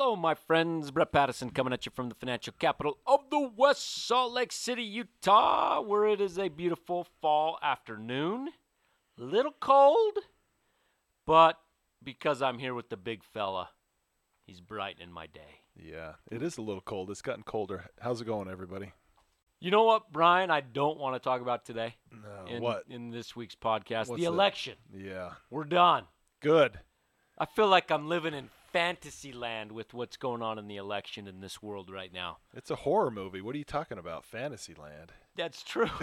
Hello, my friends. Brett Patterson coming at you from the financial capital of the West Salt Lake City, Utah, where it is a beautiful fall afternoon. A little cold, but because I'm here with the big fella, he's brightening my day. Yeah, it is a little cold. It's gotten colder. How's it going, everybody? You know what, Brian? I don't want to talk about today No, in, what? in this week's podcast. What's the election. Yeah, We're done. good. I feel like I'm living in fantasy land with what's going on in the election in this world right now. It's a horror movie. What are you talking about? Fantasyland. That's true.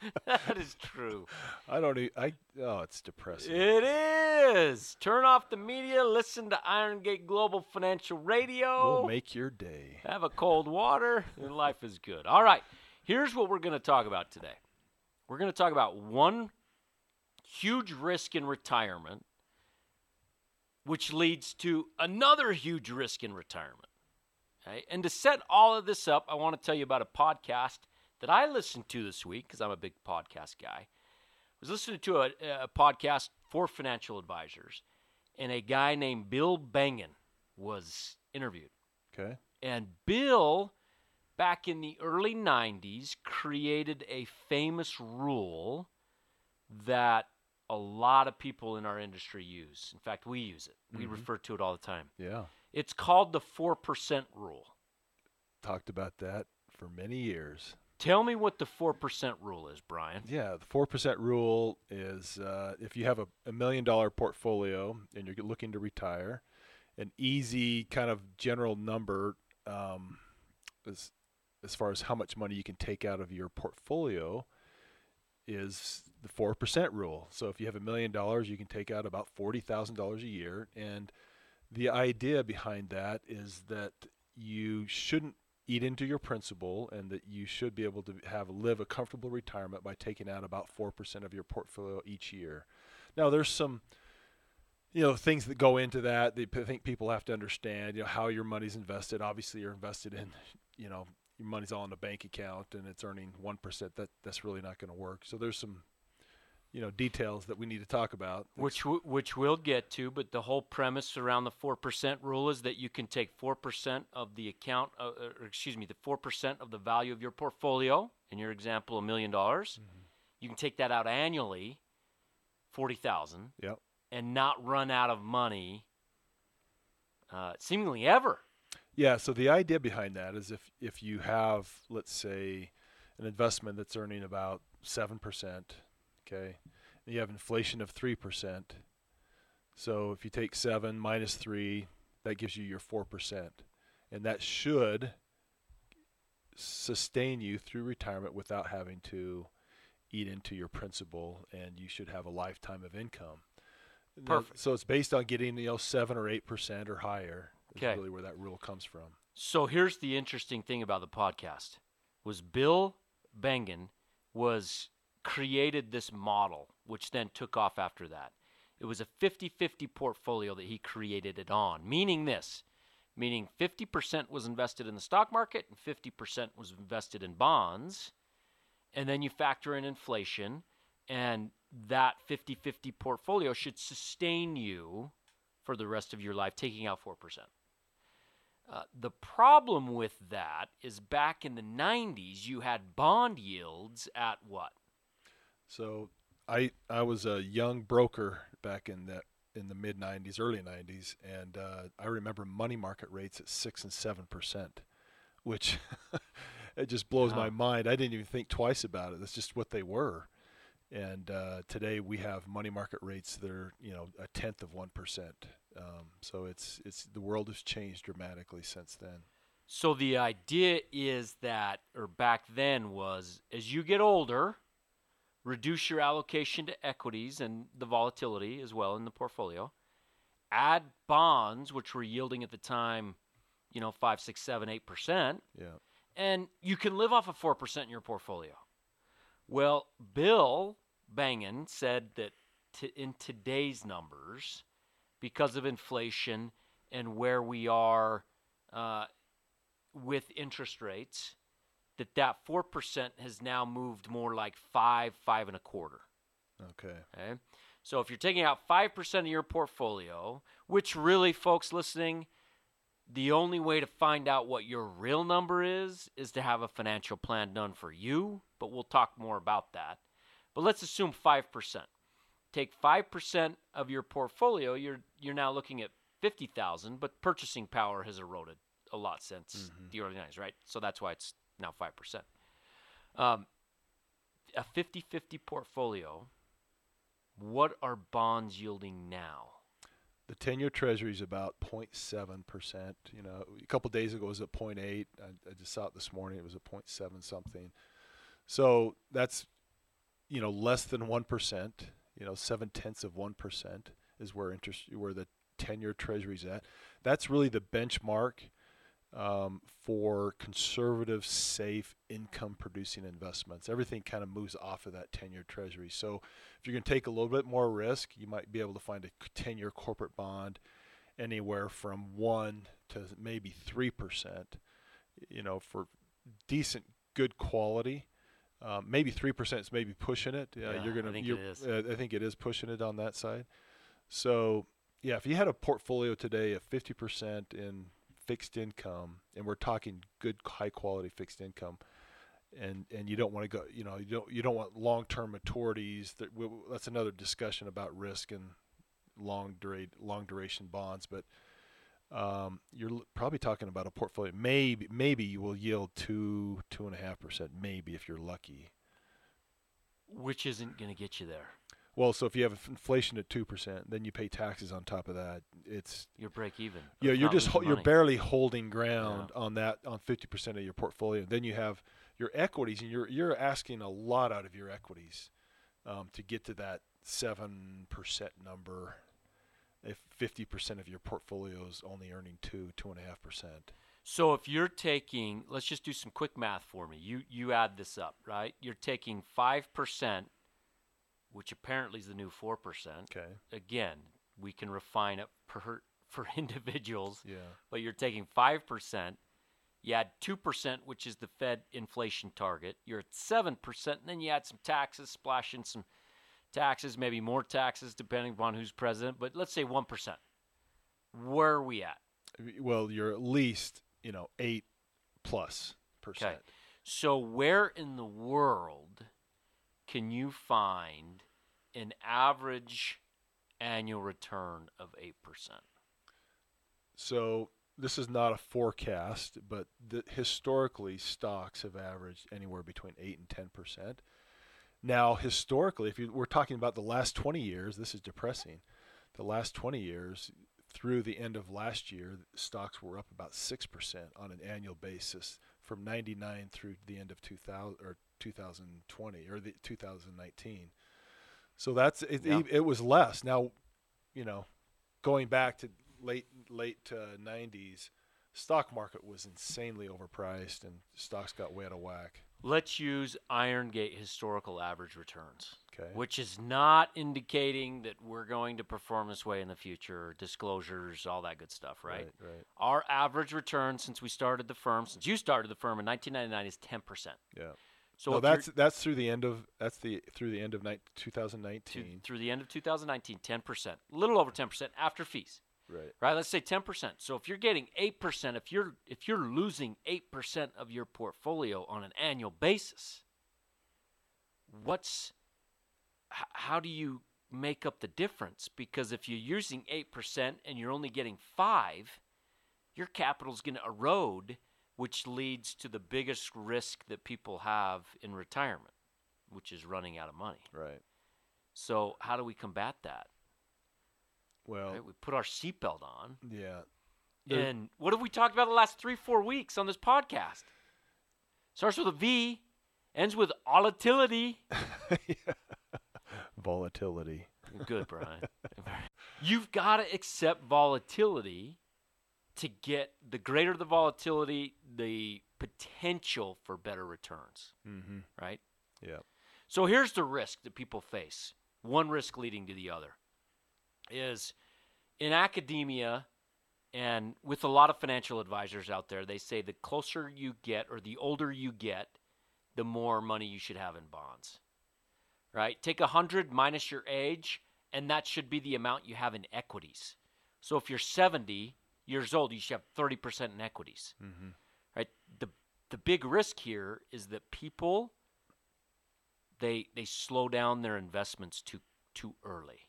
that is true. I don't. E- I. Oh, it's depressing. It is. Turn off the media, listen to Iron Gate Global Financial Radio. We'll make your day. have a cold water, and life is good. All right. Here's what we're going to talk about today. We're going to talk about one huge risk in retirement, which leads to another huge risk in retirement. Okay? And to set all of this up, I want to tell you about a podcast that I listened to this week because I'm a big podcast guy. I was listening to a, a podcast for financial advisors, and a guy named Bill Bengen was interviewed. Okay. And Bill, back in the early 90s, created a famous rule that a lot of people in our industry use. In fact, we use it, we Mhm. refer to it all the time. Yeah. It's called the 4% rule. Talked about that for many years. Tell me what the 4% rule is, Brian. Yeah, the four percent rule is uh, if you have a, a million dollar portfolio and you're looking to retire, an easy kind of general number um, as as far as how much money you can take out of your portfolio is the four percent rule. So if you have a million dollars, you can take out about forty thousand dollars a year, and the idea behind that is that you shouldn't eat into your principal and that you should be able to have live a comfortable retirement by taking out about 4% of your portfolio each year. Now there's some you know things that go into that that I think people have to understand, you know how your money's invested. Obviously you're invested in, you know, your money's all in a bank account and it's earning 1%. That that's really not going to work. So there's some you know details that we need to talk about. Which w- which we'll get to, but the whole premise around the four percent rule is that you can take four percent of the account, uh, or excuse me, the four percent of the value of your portfolio. In your example, a million dollars, you can take that out annually, forty thousand, Yep. and not run out of money, uh, seemingly ever. Yeah, so the idea behind that is if if you have let's say an investment that's earning about 7%, okay? And you have inflation of 3%. So if you take 7 minus 3, that gives you your 4%. And that should sustain you through retirement without having to eat into your principal and you should have a lifetime of income. Perfect. So it's based on getting, you know, 7 or 8% or higher. Is Okay. really where that rule comes from. So here's the interesting thing about the podcast was Bill Bengen was created this model which then took off after that. It was a 50-50 portfolio that he created it on, meaning this, meaning 50% was invested in the stock market and 50% was invested in bonds. And then you factor in inflation and that 50-50 portfolio should sustain you for the rest of your life taking out 4%. Uh, the problem with that is back in the 90s, you had bond yields at what? So I I was a young broker back in the in the mid 90s, early 90s, and uh, I remember money market rates at six and seven percent, which it just blows my mind. I didn't even think twice about it. That's just what they were. And uh, today we have money market rates that are you know a tenth of one percent. Um, so it's it's the world has changed dramatically since then. So the idea is that, or back then was, as you get older, reduce your allocation to equities and the volatility as well in the portfolio. Add bonds, which were yielding at the time, you know, five, six, seven, eight percent, Yeah. and you can live off of four percent in your portfolio. Well, Bill Bengen said that t- in today's numbers, because of inflation and where we are uh, with interest rates, that that four percent has now moved more like five, five and a quarter. Okay. Okay. So if you're taking out 5% of your portfolio, Which really, folks listening, the only way to find out what your real number is is to have a financial plan done for you, but we'll talk more about that. But let's assume 5%. Take 5% of your portfolio, you're you're now looking at 50,000, but purchasing power has eroded a lot since Mhm. the early 90s, right? So that's why it's now 5%. Um, a 50 50 portfolio, what are bonds yielding now? The 10-year Treasury is about 0.7 percent. You know, a couple days ago it was at 0.8. I, I just saw it this morning. It was at 0.7 something. So that's you know less than one percent. You know, seven tenths of one percent is where interest where the 10-year Treasury's at. That's really the benchmark um, for conservative, safe, income-producing investments. Everything kind of moves off of that 10-year Treasury. So if you're going to take a little bit more risk, you might be able to find a 10-year corporate bond anywhere from one to maybe three percent. You know, for decent, good quality. Um, maybe three percent is maybe pushing it. Uh, Yeah, you're gonna. I think it you're, is. Uh, I think it is pushing it on that side. So yeah, if you had a portfolio today of 50% in fixed income, and we're talking good, high quality fixed income, and and you don't want to go, you know, you don't you don't want long term maturities. That we, that's another discussion about risk and long duration long duration bonds, but. Um, you're probably talking about a portfolio. Maybe, maybe you will yield two, two and a half percent. Maybe if you're lucky. Which isn't going to get you there. Well, so if you have inflation at two percent, then you pay taxes on top of that. It's You're break even. yeah, you're just ho- you're barely holding ground on that on fifty percent of your portfolio. Then you have your equities, and you're you're asking a lot out of your equities um, to get to that seven percent number. If fifty percent of your portfolio is only earning two two and a half percent, So if you're taking, let's just do some quick math for me. You you add this up, right? You're taking five percent, which apparently is the new four percent. okay, Again, we can refine it per for individuals, yeah, but you're taking five percent. You add two percent, which is the Fed inflation target. You're at seven percent, and then you add some taxes, splash in some taxes, maybe more taxes depending upon who's president. But let's say one percent. Where are we at? well, you're at least you know eight plus percent. Okay. So, where in the world can you find an average annual return of 8%? So this is not a forecast, but the, historically stocks have averaged anywhere between eight and ten percent. Now, historically, if you, we're talking about the last 20 years, this is depressing. The last 20 years, through the end of last year, stocks were up about six percent on an annual basis from 99 through the end of 2000 or 2020 or the 2019. So that's it, Yeah. it was less. Now, you know, going back to late late uh, 90s, stock market was insanely overpriced and stocks got way out of whack. Let's use Iron Gate historical average returns, Okay. which is not indicating that we're going to perform this way in the future, disclosures, all that good stuff, right? Right. Our average return since we started the firm, since you started the firm in 1999, is 10%. Yeah. So no, that's that's through the end of that's the through the end of ni- to, 2019. through the end of 2019, 10%, a little over 10% after fees. Right. right let's say 10% so if you're getting 8% if you're if you're losing 8% of your portfolio on an annual basis what's h- how do you make up the difference because if you're using 8% and you're only getting 5 your capital's going to erode which leads to the biggest risk that people have in retirement which is running out of money Right. so how do we combat that Well, right? we put our seatbelt on yeah. There- And what have we talked about the last three, four weeks on this podcast? Starts with a V, ends with volatility. Volatility. Good, Brian. You've got to accept volatility to get the greater the volatility, the potential for better returns, Mm-hmm. right? Yeah. So here's the risk that people face. One risk leading to the other is in academia and with a lot of financial advisors out there, they say the closer you get or the older you get, the more money you should have in bonds. Right? Take 100 minus your age, and that should be the amount you have in equities. So if you're 70 years old, you should have 30% in equities. Mm-hmm. Right? The the big risk here is that people they they slow down their investments too too early.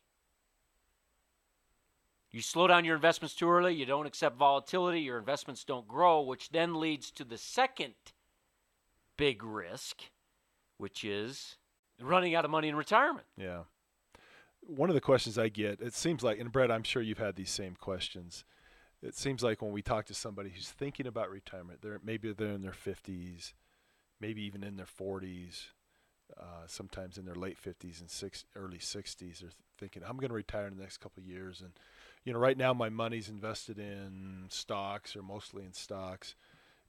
You slow down your investments too early, you don't accept volatility, your investments don't grow, which then leads to the second big risk, which is running out of money in retirement. Yeah. One of the questions I get, it seems like, and Brett, I'm sure you've had these same questions. It seems like when we talk to somebody who's thinking about retirement, they're maybe they're in their 50s, maybe even in their 40s, uh, sometimes in their late 50s and six, early 60s. They're thinking, I'm going to retire in the next couple of years, and you know, right now my money's invested in stocks or mostly in stocks.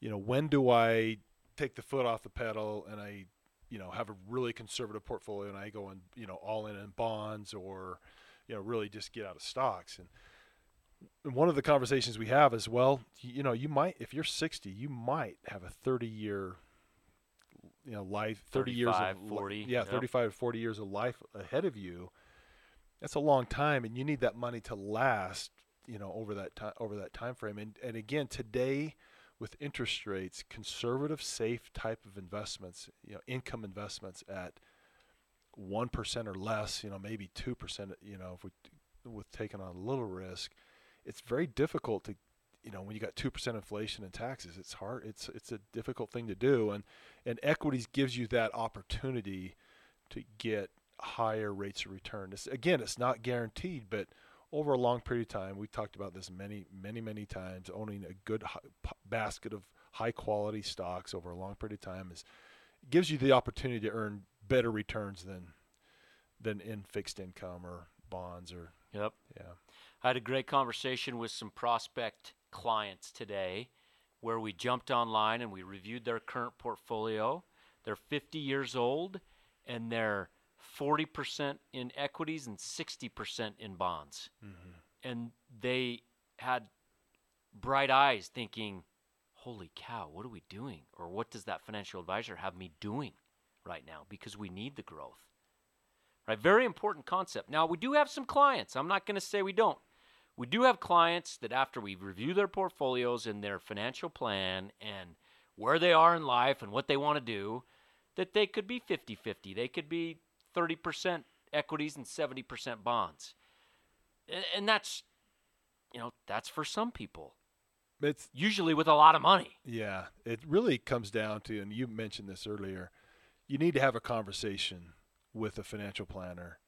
You know, when do I take the foot off the pedal and I, you know, have a really conservative portfolio and I go and you know all in in bonds or, you know, really just get out of stocks and. One of the conversations we have is, well, you know, you might, if you're 60, you might have a 30 year, you know, life, 30 years of, 40, yeah, yep. 35 to 40 years of life ahead of you that's a long time and you need that money to last you know over that time over that time frame and and again today with interest rates conservative safe type of investments you know income investments at 1% or less you know maybe 2% you know if we with taking on a little risk it's very difficult to you know when you got 2% inflation and taxes it's hard it's it's a difficult thing to do and and equities gives you that opportunity to get higher rates of return. It's, again, it's not guaranteed, but over a long period of time, we talked about this many, many, many times. Owning a good hi- p- basket of high quality stocks over a long period of time is gives you the opportunity to earn better returns than than in fixed income or bonds or Yep. yeah. I had a great conversation with some prospect clients today where we jumped online and we reviewed their current portfolio. They're 50 years old and they're 40% in equities and 60% in bonds. Mm-hmm. And they had bright eyes thinking, holy cow, what are we doing? Or what does that financial advisor have me doing right now? Because we need the growth. Right? Very important concept. Now, we do have some clients. I'm not going to say we don't. We do have clients that after we review their portfolios and their financial plan and where they are in life and what they want to do, that they could be 50 50. They could be 30% equities and 70% bonds. And that's, you know, that's for some people, It's usually with a lot of money. Yeah, it really comes down to, and you mentioned this earlier, you need to have a conversation with a financial planner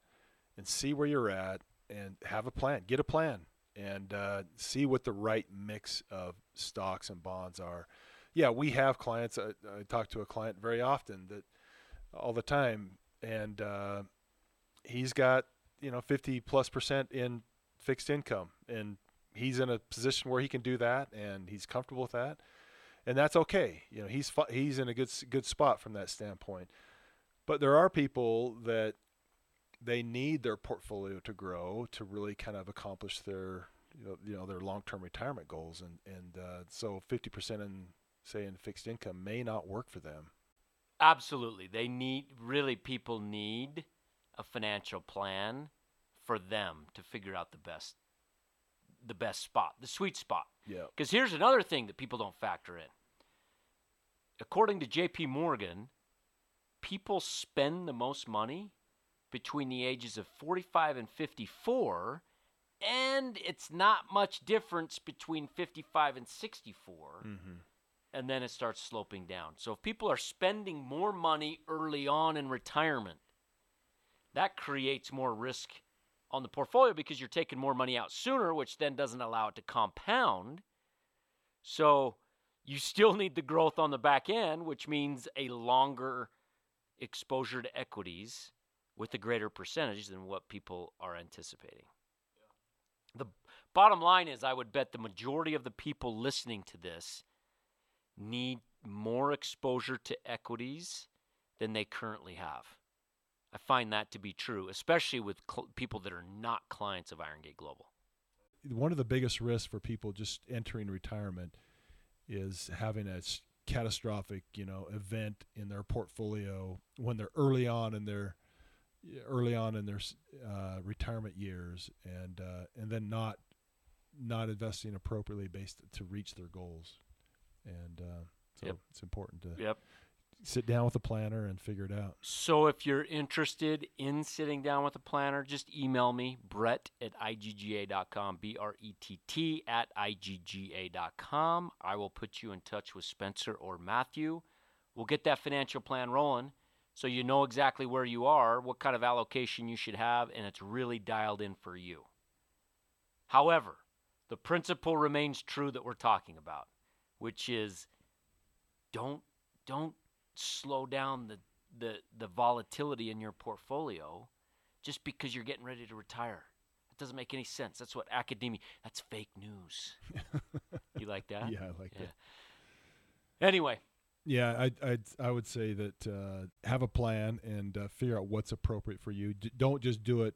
and see where you're at and have a plan. Get a plan and uh, see what the right mix of stocks and bonds are. Yeah, we have clients. I, I talk to a client very often that all the time, and uh, he's got you know 50 plus percent in fixed income, and he's in a position where he can do that, and he's comfortable with that, and that's okay. You know, he's he's in a good good spot from that standpoint. But there are people that they need their portfolio to grow to really kind of accomplish their you know, you know their long-term retirement goals, and and uh, so 50% in say in fixed income may not work for them. Absolutely. They need, really, people need a financial plan for them to figure out the best the best spot, the sweet spot. Yeah. Because here's another thing that people don't factor in. According to JP Morgan, people spend the most money between the ages of 45 and 54, and it's not much difference between 55 and 64 Mm-hmm. and then it starts sloping down. So if people are spending more money early on in retirement, that creates more risk on the portfolio because you're taking more money out sooner, which then doesn't allow it to compound. So you still need the growth on the back end, which means a longer exposure to equities with a greater percentage than what people are anticipating. The bottom line is, I would bet the majority of the people listening to this need more exposure to equities than they currently have. I find that to be true, especially with cl- people that are not clients of Iron Gate Global. One of the biggest risks for people just entering retirement is having a catastrophic, you know, event in their portfolio when they're early on in their early on in their uh, retirement years, and uh, and then not not investing appropriately based to reach their goals. And uh, so Yep. it's important to Yep. sit down with a planner and figure it out. So if you're interested in sitting down with a planner, just email me, Brett at IGGA.com, B R E T T at IGGA.com. I will put you in touch with Spencer or Matthew. We'll get that financial plan rolling so you know exactly where you are, what kind of allocation you should have, and it's really dialed in for you. However, the principle remains true that we're talking about, which is don't don't slow down the, the, the volatility in your portfolio just because you're getting ready to retire. That doesn't make any sense. That's what academia, that's fake news. you like that? Yeah, I like Yeah. that. Anyway, Yeah, I I I would say that uh, have a plan and uh, figure out what's appropriate for you. D- don't just do it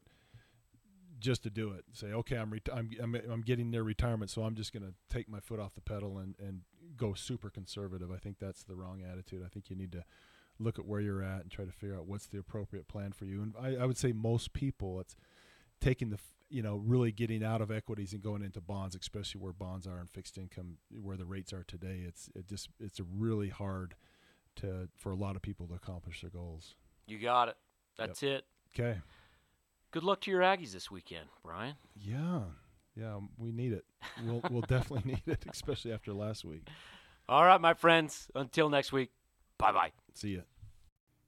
just to do it. Say, okay, I'm I'm, I'm I'm getting near retirement, so I'm just going to take my foot off the pedal and and go super conservative. I think that's the wrong attitude. I think you need to look at where you're at and try to figure out what's the appropriate plan for you. And I, I would say most people, it's taking the you know really getting out of equities and going into bonds, especially where bonds are and fixed income, where the rates are today. It's it just it's a really hard to for a lot of people to accomplish their goals. you got it. That's it. Okay. Good luck to your Aggies this weekend, Brian. Yeah. Yeah, um, we need it. We'll we'll definitely need it, especially after last week. All right, my friends. Until next week, bye bye. See ya.